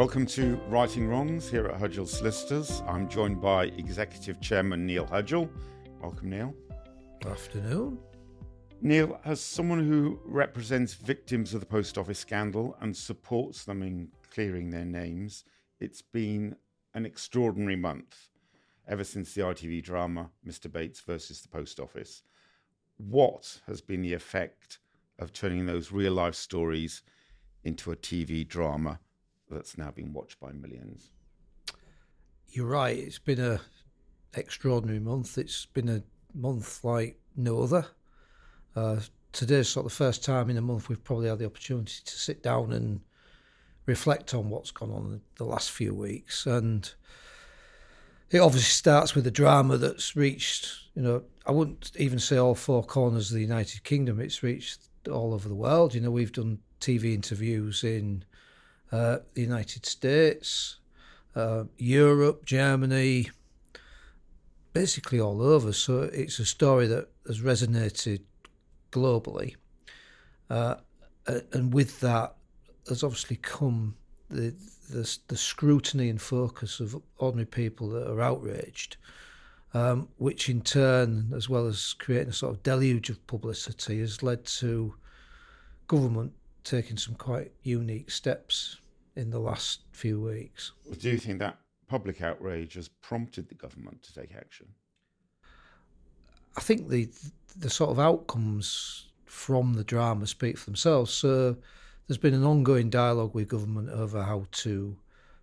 Welcome to Righting Wrongs here at Hudgell Solicitors. I'm joined by Executive Chairman Neil Hudgell. Welcome, Neil. Good afternoon. Neil, as someone who represents victims of the post office scandal and supports them in clearing their names, it's been an extraordinary month ever since the ITV drama Mr. Bates versus the Post Office. What has been the effect of turning those real life stories into a TV drama? That's now been watched by millions. You're right. It's been a extraordinary month. It's been a month like no other. Uh, today's sort of the first time in a month we've probably had the opportunity to sit down and reflect on what's gone on the last few weeks. And it obviously starts with the drama that's reached, you know, I wouldn't even say all four corners of the United Kingdom. It's reached all over the world. You know, we've done TV interviews in uh, the United States, uh, Europe, Germany, basically all over. So it's a story that has resonated globally. Uh, and with that has obviously come the, the, the scrutiny and focus of ordinary people that are outraged, um, which in turn, as well as creating a sort of deluge of publicity, has led to government taking some quite unique steps in the last few weeks. Do you think that public outrage has prompted the government to take action? I think the the sort of outcomes from the drama speak for themselves. So there's been an ongoing dialogue with government over how to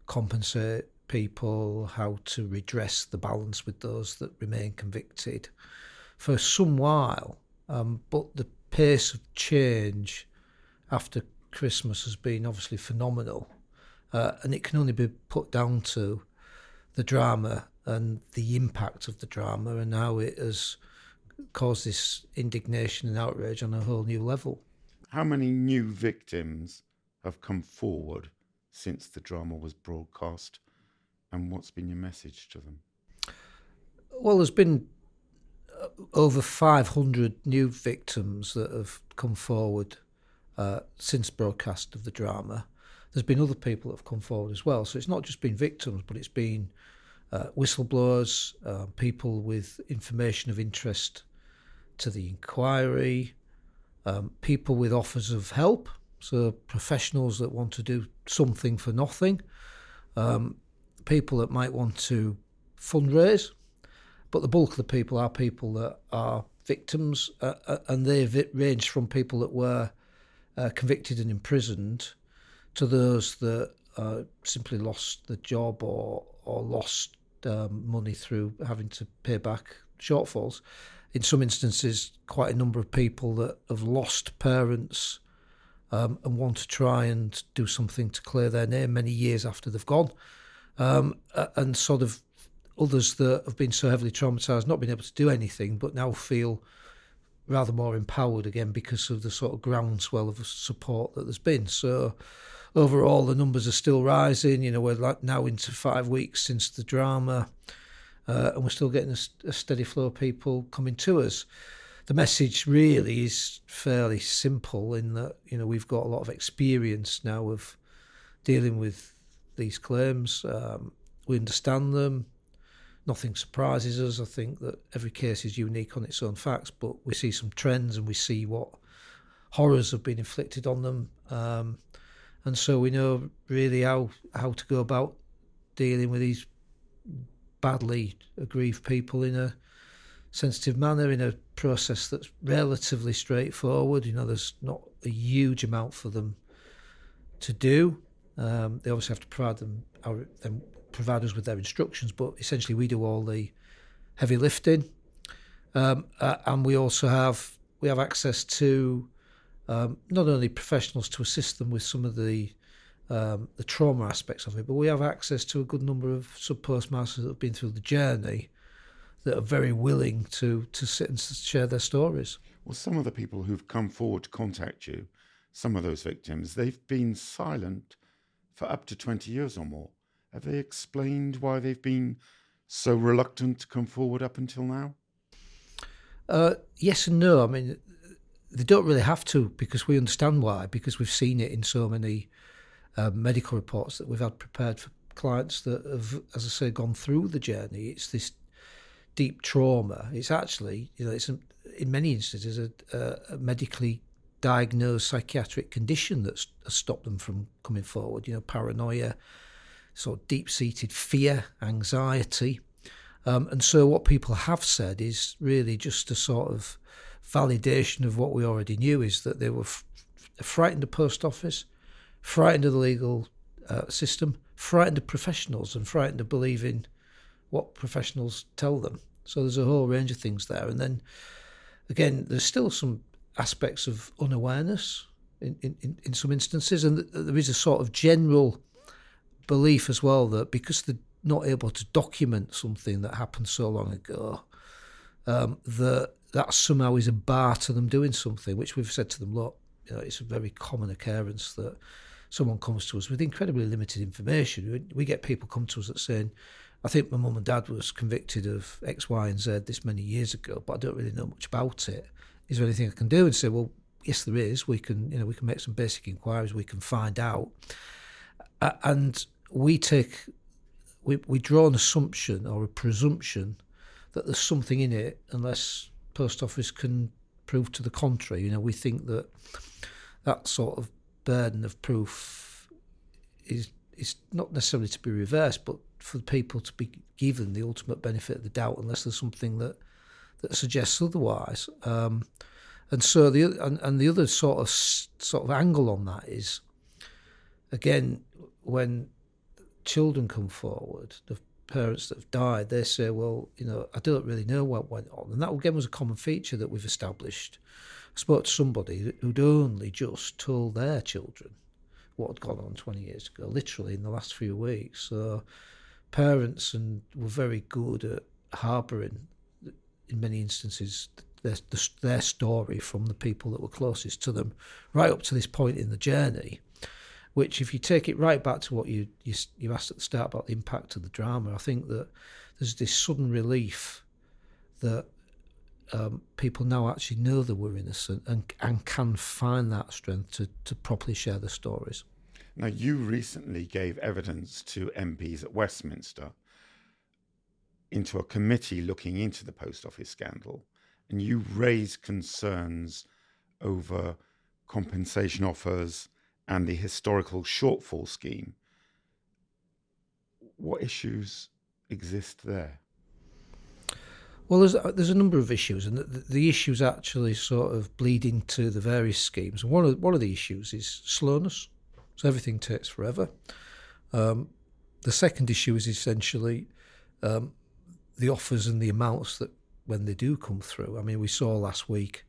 compensate people, how to redress the balance with those that remain convicted for some while. Um, but the pace of change after Christmas has been obviously phenomenal. Uh, and it can only be put down to the drama and the impact of the drama and how it has caused this indignation and outrage on a whole new level. How many new victims have come forward since the drama was broadcast, and what's been your message to them? Well, there's been uh, over 500 new victims that have come forward uh, since broadcast of the drama there's been other people that have come forward as well. So it's not just been victims, but it's been uh, whistleblowers, uh, people with information of interest to the inquiry, um, people with offers of help, so professionals that want to do something for nothing, um, people that might want to fundraise, but the bulk of the people are people that are victims, uh, uh and they've ranged from people that were uh, convicted and imprisoned to those that uh, simply lost the job or or lost um, money through having to pay back shortfalls. In some instances, quite a number of people that have lost parents um, and want to try and do something to clear their name many years after they've gone, um, and sort of others that have been so heavily traumatized, not being able to do anything, but now feel rather more empowered again because of the sort of groundswell of support that there's been. So overall, the numbers are still rising. You know, we're like now into five weeks since the drama, uh, and we're still getting a, a, steady flow of people coming to us. The message really is fairly simple in that you know we've got a lot of experience now of dealing with these claims. Um, we understand them. Nothing surprises us. I think that every case is unique on its own facts, but we see some trends and we see what horrors have been inflicted on them. Um, and so we know really how how to go about dealing with these badly aggrieved people in a sensitive manner in a process that's relatively straightforward. You know, there's not a huge amount for them to do. Um, they obviously have to provide them, them provide us with their instructions, but essentially we do all the heavy lifting, um, uh, and we also have we have access to um, not only professionals to assist them with some of the um, the trauma aspects of it, but we have access to a good number of sub postmasters that have been through the journey that are very willing to to sit and share their stories. Well, some of the people who've come forward to contact you, some of those victims, they've been silent for up to 20 years or more. Have they explained why they've been so reluctant to come forward up until now? Uh, yes and no. I mean, they don't really have to because we understand why, because we've seen it in so many uh, medical reports that we've had prepared for clients that have, as I say, gone through the journey. It's this deep trauma. It's actually, you know, it's a, in many instances a, a, medically diagnosed psychiatric condition that's stopped them from coming forward. You know, paranoia, sort of deep-seated fear, anxiety, um, and so what people have said is really just a sort of validation of what we already knew: is that they were f- frightened of the post office, frightened of the legal uh, system, frightened of professionals, and frightened of believing what professionals tell them. So there's a whole range of things there. And then again, there's still some aspects of unawareness in, in, in some instances. And there is a sort of general belief as well that because they're not able to document something that happened so long ago, um, that that somehow is a bar to them doing something, which we've said to them, look, you know, it's a very common occurrence that someone comes to us with incredibly limited information. We, get people come to us that saying, I think my mum and dad was convicted of X, Y, and Z this many years ago, but I don't really know much about it. Is there anything I can do? And say, well, yes, there is. We can, you know, we can make some basic inquiries. We can find out, uh, and we take, we we draw an assumption or a presumption that there's something in it, unless post office can prove to the contrary. You know, we think that that sort of burden of proof is is not necessarily to be reversed, but for people to be given the ultimate benefit of the doubt unless there's something that that suggests otherwise. Um, and so the and, and the other sort of sort of angle on that is again when children come forward, the parents that have died, they say, well, you know, I don't really know what went on. And that again was a common feature that we've established. I spoke to somebody who'd only just told their children what had gone on 20 years ago, literally in the last few weeks. So parents and were very good at harbouring, in many instances, their, their story from the people that were closest to them, right up to this point in the journey. Which, if you take it right back to what you, you you asked at the start about the impact of the drama, I think that there's this sudden relief that um, people now actually know that we're innocent and, and can find that strength to, to properly share the stories. Now, you recently gave evidence to MPs at Westminster into a committee looking into the post office scandal, and you raised concerns over compensation offers and the historical shortfall scheme. What issues exist there? Well, there's there's a number of issues, and the, the issues actually sort of bleed into the various schemes. And one of one of the issues is slowness. So everything takes forever. Um, the second issue is essentially um, the offers and the amounts that when they do come through. I mean, we saw last week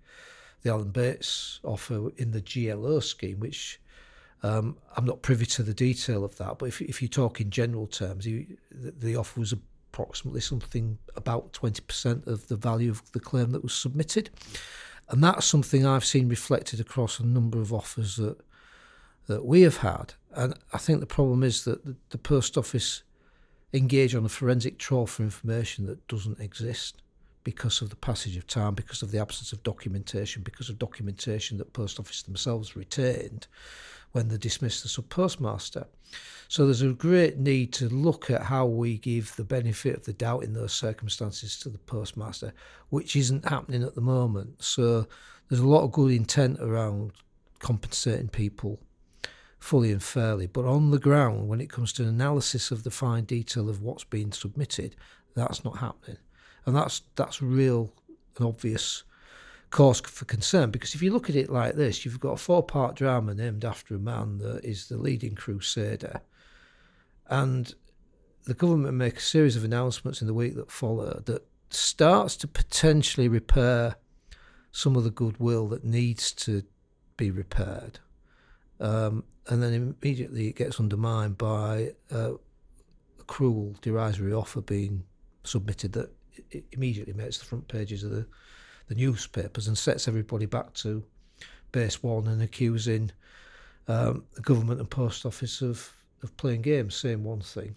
the Alan Bates offer in the GLO scheme, which um, I'm not privy to the detail of that, but if, if you talk in general terms, he, the, the offer was approximately something about 20% of the value of the claim that was submitted. And that's something I've seen reflected across a number of offers that that we have had. And I think the problem is that the, the post office engage on a forensic trawl for information that doesn't exist because of the passage of time, because of the absence of documentation, because of documentation that post office themselves retained when they dismissed the sub postmaster. So there's a great need to look at how we give the benefit of the doubt in those circumstances to the postmaster, which isn't happening at the moment. So there's a lot of good intent around compensating people fully and fairly. But on the ground, when it comes to analysis of the fine detail of what's being submitted, that's not happening, and that's that's real and obvious cause for concern. Because if you look at it like this, you've got a four-part drama named after a man that is the leading crusader, and the government make a series of announcements in the week that follow that starts to potentially repair some of the goodwill that needs to be repaired. Um, and then immediately it gets undermined by uh, a cruel, derisory offer being submitted that immediately makes the front pages of the, the newspapers and sets everybody back to base one and accusing um, the government and post office of, of playing games, saying one thing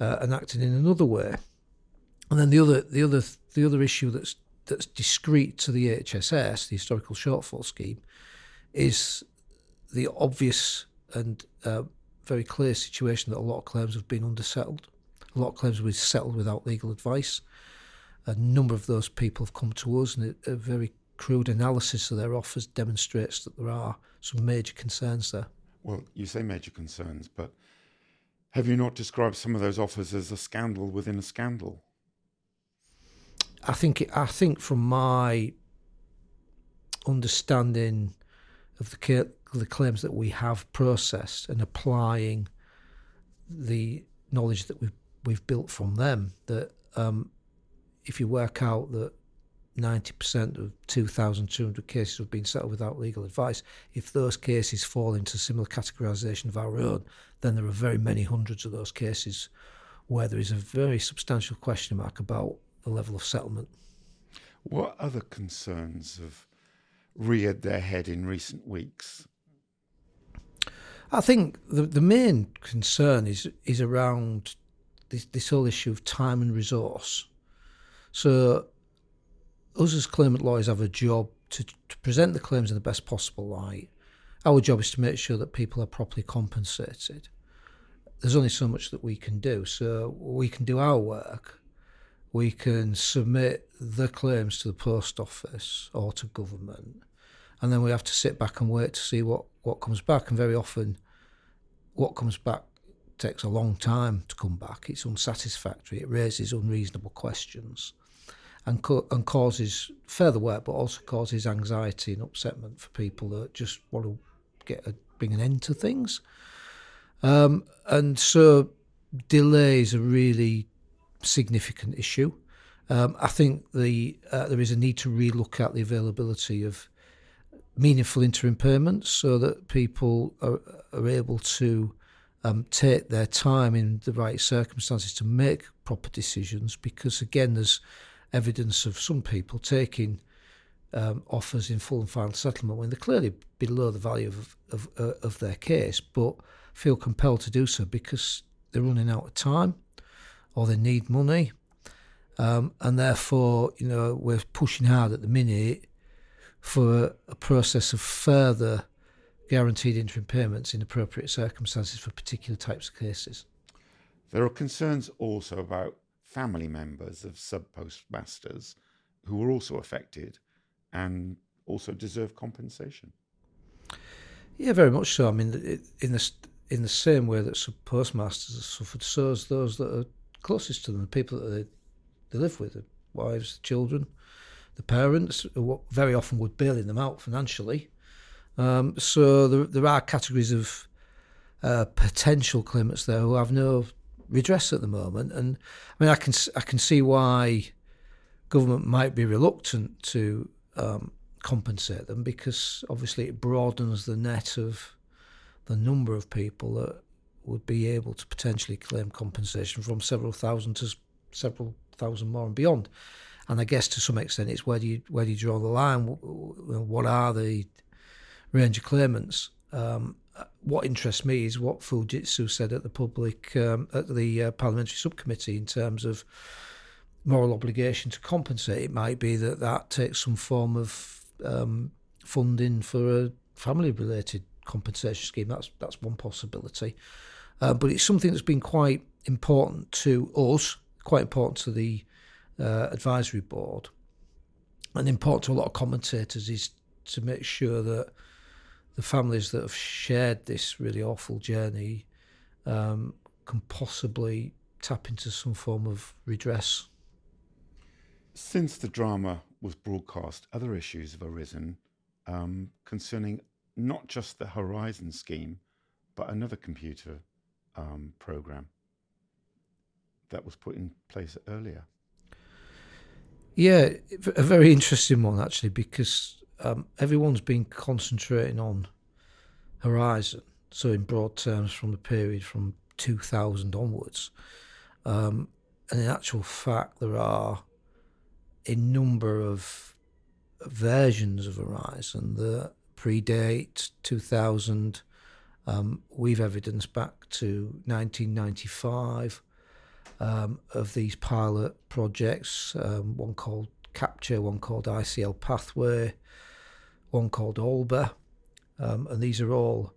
uh, and acting in another way. And then the other, the other, the other issue that's that's discrete to the HSS, the historical shortfall scheme, is the obvious and uh, very clear situation that a lot of claims have been undersettled. A lot of claims been settled without legal advice. A number of those people have come to us, and a, a very crude analysis of their offers demonstrates that there are some major concerns there. Well, you say major concerns, but have you not described some of those offers as a scandal within a scandal? I think I think from my understanding of the the claims that we have processed and applying the knowledge that we've we've built from them that um, if you work out that 90% of 2,200 cases have been settled without legal advice. If those cases fall into similar categorisation of our own, then there are very many hundreds of those cases where there is a very substantial question mark about the level of settlement. What other concerns have reared their head in recent weeks? I think the the main concern is is around this, this whole issue of time and resource. So us as claimant lawyers have a job to, to present the claims in the best possible light. Our job is to make sure that people are properly compensated. There's only so much that we can do. So we can do our work. We can submit the claims to the post office or to government. And then we have to sit back and wait to see what, what comes back. And very often, what comes back takes a long time to come back. It's unsatisfactory. It raises unreasonable questions and, co- and causes further work, but also causes anxiety and upsetment for people that just want to get a, bring an end to things. Um, and so delay is a really significant issue. Um, I think the uh, there is a need to relook at the availability of meaningful interim payments so that people are, are able to um, take their time in the right circumstances to make proper decisions because again there's evidence of some people taking um, offers in full and final settlement when they're clearly below the value of, of, uh, of their case, but feel compelled to do so because they're running out of time or they need money. Um, and therefore, you know, we're pushing hard at the minute for a, a process of further guaranteed interim payments in appropriate circumstances for particular types of cases. There are concerns also about family members of sub postmasters who were also affected and also deserve compensation. Yeah, very much so. I mean, in the in the same way that sub postmasters have suffered, so has those that are closest to them, the people that they, they live with, the wives, the children, the parents, who very often would bail them out financially. Um, so there, there are categories of uh, potential claimants there who have no redress at the moment. And I mean, I can I can see why government might be reluctant to um, compensate them because obviously it broadens the net of the number of people that would be able to potentially claim compensation from several thousand to several thousand more and beyond. And I guess to some extent, it's where do you where do you draw the line? What are the range of claimants? Um, what interests me is what Fujitsu said at the public um, at the uh, parliamentary subcommittee in terms of moral obligation to compensate. It might be that that takes some form of um, funding for a family-related compensation scheme. That's that's one possibility, uh, but it's something that's been quite important to us, quite important to the uh, advisory board, and important to a lot of commentators is to make sure that the families that have shared this really awful journey um, can possibly tap into some form of redress. Since the drama was broadcast, other issues have arisen um, concerning not just the Horizon scheme, but another computer um, program that was put in place earlier. Yeah, a very interesting one actually, because um, everyone's been concentrating on Horizon. So, in broad terms, from the period from 2000 onwards. Um, and in actual fact, there are a number of versions of Horizon that predate 2000. Um, we've evidence back to 1995 um, of these pilot projects, um, one called Capture, one called ICL Pathway, one called Alba, um, and these are all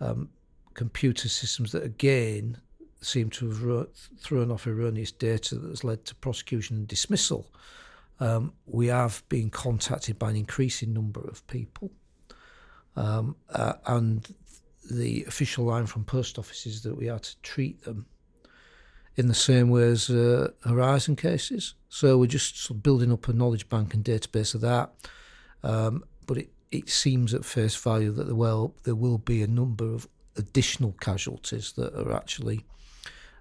um, computer systems that again seem to have thrown off erroneous data that has led to prosecution and dismissal. Um, we have been contacted by an increasing number of people. Um, uh, and the official line from post offices that we are to treat them in the same way as uh, Horizon cases. So we're just sort of building up a knowledge bank and database of that. Um, but it, it seems at face value that there will, there will be a number of additional casualties that are actually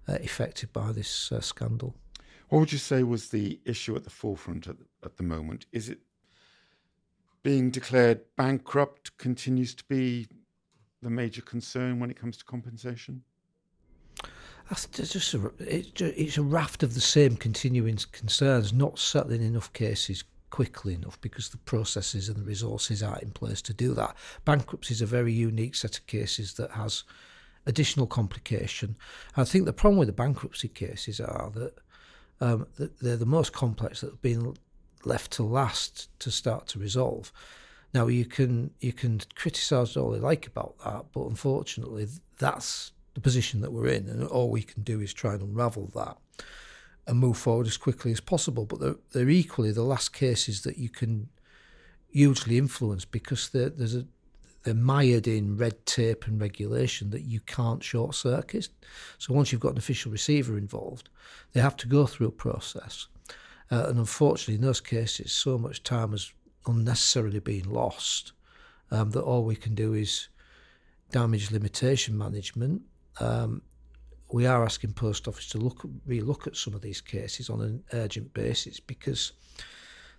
uh, affected by this uh, scandal. What would you say was the issue at the forefront at, at the moment? Is it being declared bankrupt continues to be the major concern when it comes to compensation? It's just a, it's a raft of the same continuing concerns, not settling enough cases quickly enough because the processes and the resources aren't in place to do that. Bankruptcy is a very unique set of cases that has additional complication. I think the problem with the bankruptcy cases are that, um, that they're the most complex that have been left to last to start to resolve. Now you can you can criticise all you like about that, but unfortunately that's the position that we're in, and all we can do is try and unravel that and move forward as quickly as possible. But they're, they're equally the last cases that you can hugely influence because there's a they're mired in red tape and regulation that you can't short circuit. So once you've got an official receiver involved, they have to go through a process. Uh, and unfortunately, in those cases, so much time has unnecessarily been lost um, that all we can do is damage limitation management. Um, we are asking post office to look re-look at some of these cases on an urgent basis because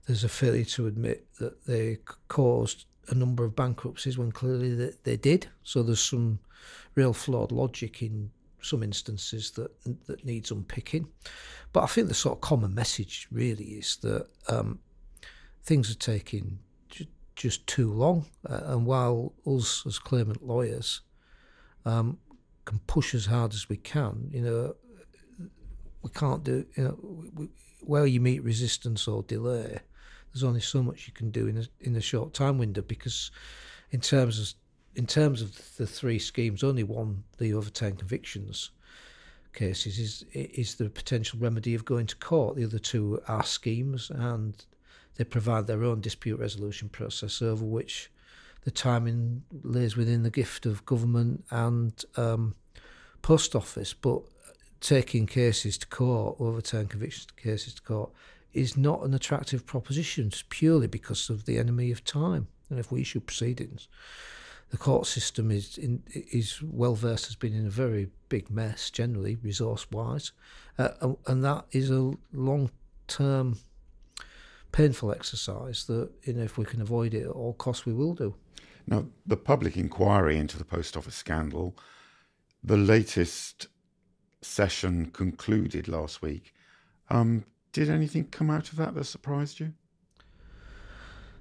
there's a failure to admit that they caused a number of bankruptcies when clearly they, they did. So there's some real flawed logic in some instances that that needs unpicking. But I think the sort of common message really is that um, things are taking just too long. Uh, and while us as claimant lawyers um, can push as hard as we can, you know, we can't do, you know, we, where you meet resistance or delay, there's only so much you can do in a, in a short time window because in terms of in terms of the three schemes, only one, the overturned convictions cases, is is the potential remedy of going to court. The other two are schemes, and they provide their own dispute resolution process over which the timing lays within the gift of government and um, post office. But taking cases to court, overturn convictions cases to court, is not an attractive proposition purely because of the enemy of time. And if we issue proceedings, the court system is in, is well versed has been in a very big mess generally resource wise, uh, and that is a long term painful exercise that you know if we can avoid it at all costs we will do. Now the public inquiry into the post office scandal, the latest session concluded last week. Um, did anything come out of that that surprised you?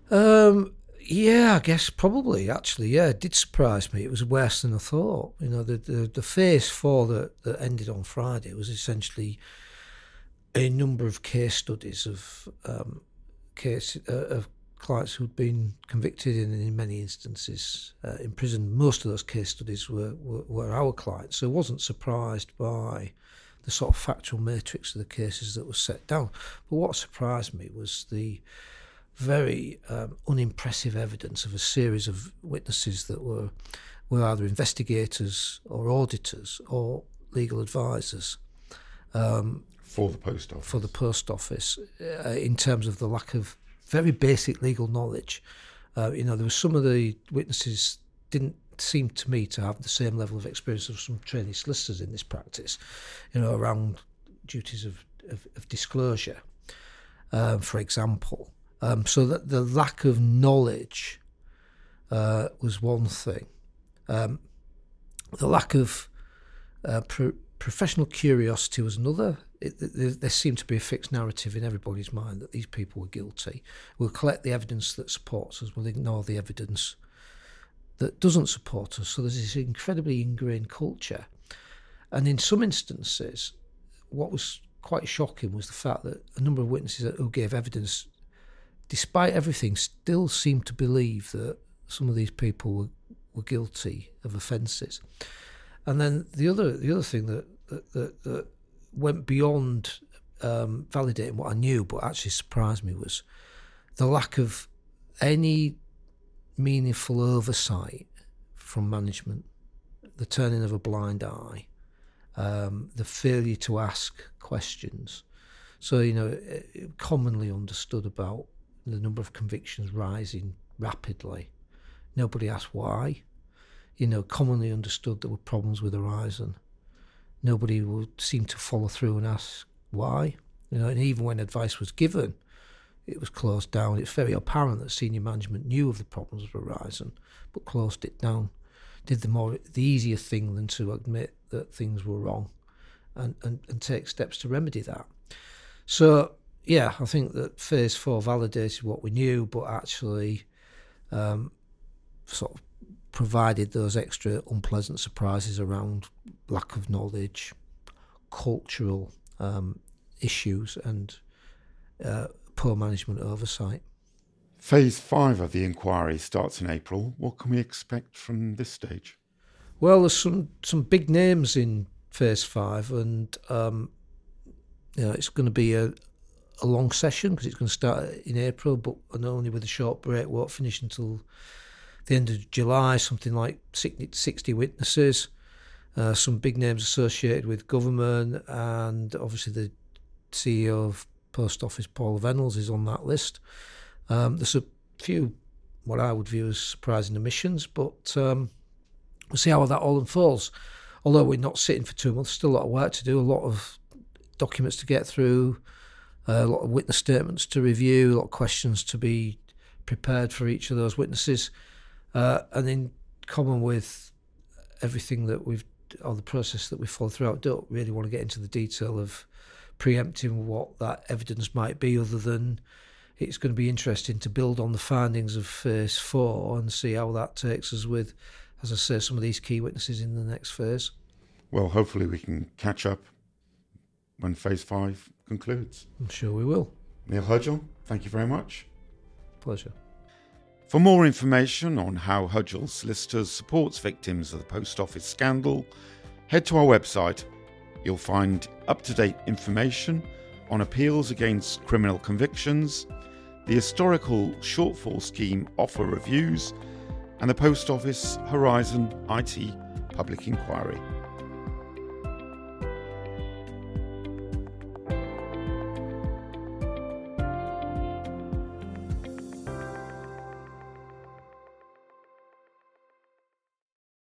Um, yeah, I guess probably actually. Yeah, it did surprise me. It was worse than I thought. You know, the the, the phase four that, that ended on Friday was essentially a number of case studies of um, case uh, of clients who'd been convicted and in many instances uh, imprisoned. Most of those case studies were, were, were our clients, so I wasn't surprised by the sort of factual matrix of the cases that was set down. But what surprised me was the very um, unimpressive evidence of a series of witnesses that were were either investigators or auditors or legal advisors. Um, for the post office. For the post office, uh, in terms of the lack of very basic legal knowledge. Uh, you know, there were some of the witnesses didn't seem to me to have the same level of experience of some trainee solicitors in this practice, you know, around duties of, of, of disclosure, um, for example. Um, so that the lack of knowledge uh, was one thing. Um, the lack of uh, pro- professional curiosity was another. It, there seemed to be a fixed narrative in everybody's mind that these people were guilty. We'll collect the evidence that supports us, we'll ignore the evidence that doesn't support us. So there's this incredibly ingrained culture. And in some instances, what was quite shocking was the fact that a number of witnesses who gave evidence, despite everything, still seemed to believe that some of these people were, were guilty of offences. And then the other the other thing that that, that, that went beyond um, validating what I knew, but actually surprised me was the lack of any meaningful oversight from management, the turning of a blind eye, um, the failure to ask questions. So, you know, commonly understood about the number of convictions rising rapidly. Nobody asked why. You know, commonly understood there were problems with Horizon. Nobody would seem to follow through and ask why. You know, and even when advice was given, it was closed down. It's very apparent that senior management knew of the problems of Horizon, but closed it down. Did the more the easier thing than to admit that things were wrong, and, and, and take steps to remedy that. So yeah, I think that phase four validated what we knew, but actually um, sort of provided those extra unpleasant surprises around lack of knowledge, cultural um, issues, and uh, poor management oversight. Phase five of the inquiry starts in April. What can we expect from this stage? Well, there's some some big names in phase five, and um, you know it's going to be a a long session because it's going to start in April, but only with a short break. Won't finish until the end of July. Something like 60 witnesses, uh, some big names associated with government, and obviously the CEO of Post Office, Paula Vennells, is on that list. Um, there's a few what I would view as surprising omissions, but um, we'll see how that all unfolds. Although we're not sitting for two months, still a lot of work to do, a lot of documents to get through, a lot of witness statements to review, a lot of questions to be prepared for each of those witnesses. Uh, and in common with everything that we've, or the process that we follow throughout, don't really want to get into the detail of preempting what that evidence might be, other than it's going to be interesting to build on the findings of phase four and see how that takes us with, as I say, some of these key witnesses in the next phase. Well, hopefully we can catch up when phase five concludes. I'm sure we will. Neil Hudgell, thank you very much. Pleasure. For more information on how Hudgell Solicitors supports victims of the post office scandal, head to our website. You'll find up to date information on appeals against criminal convictions, the historical shortfall scheme offer reviews, and the Post Office Horizon IT public inquiry.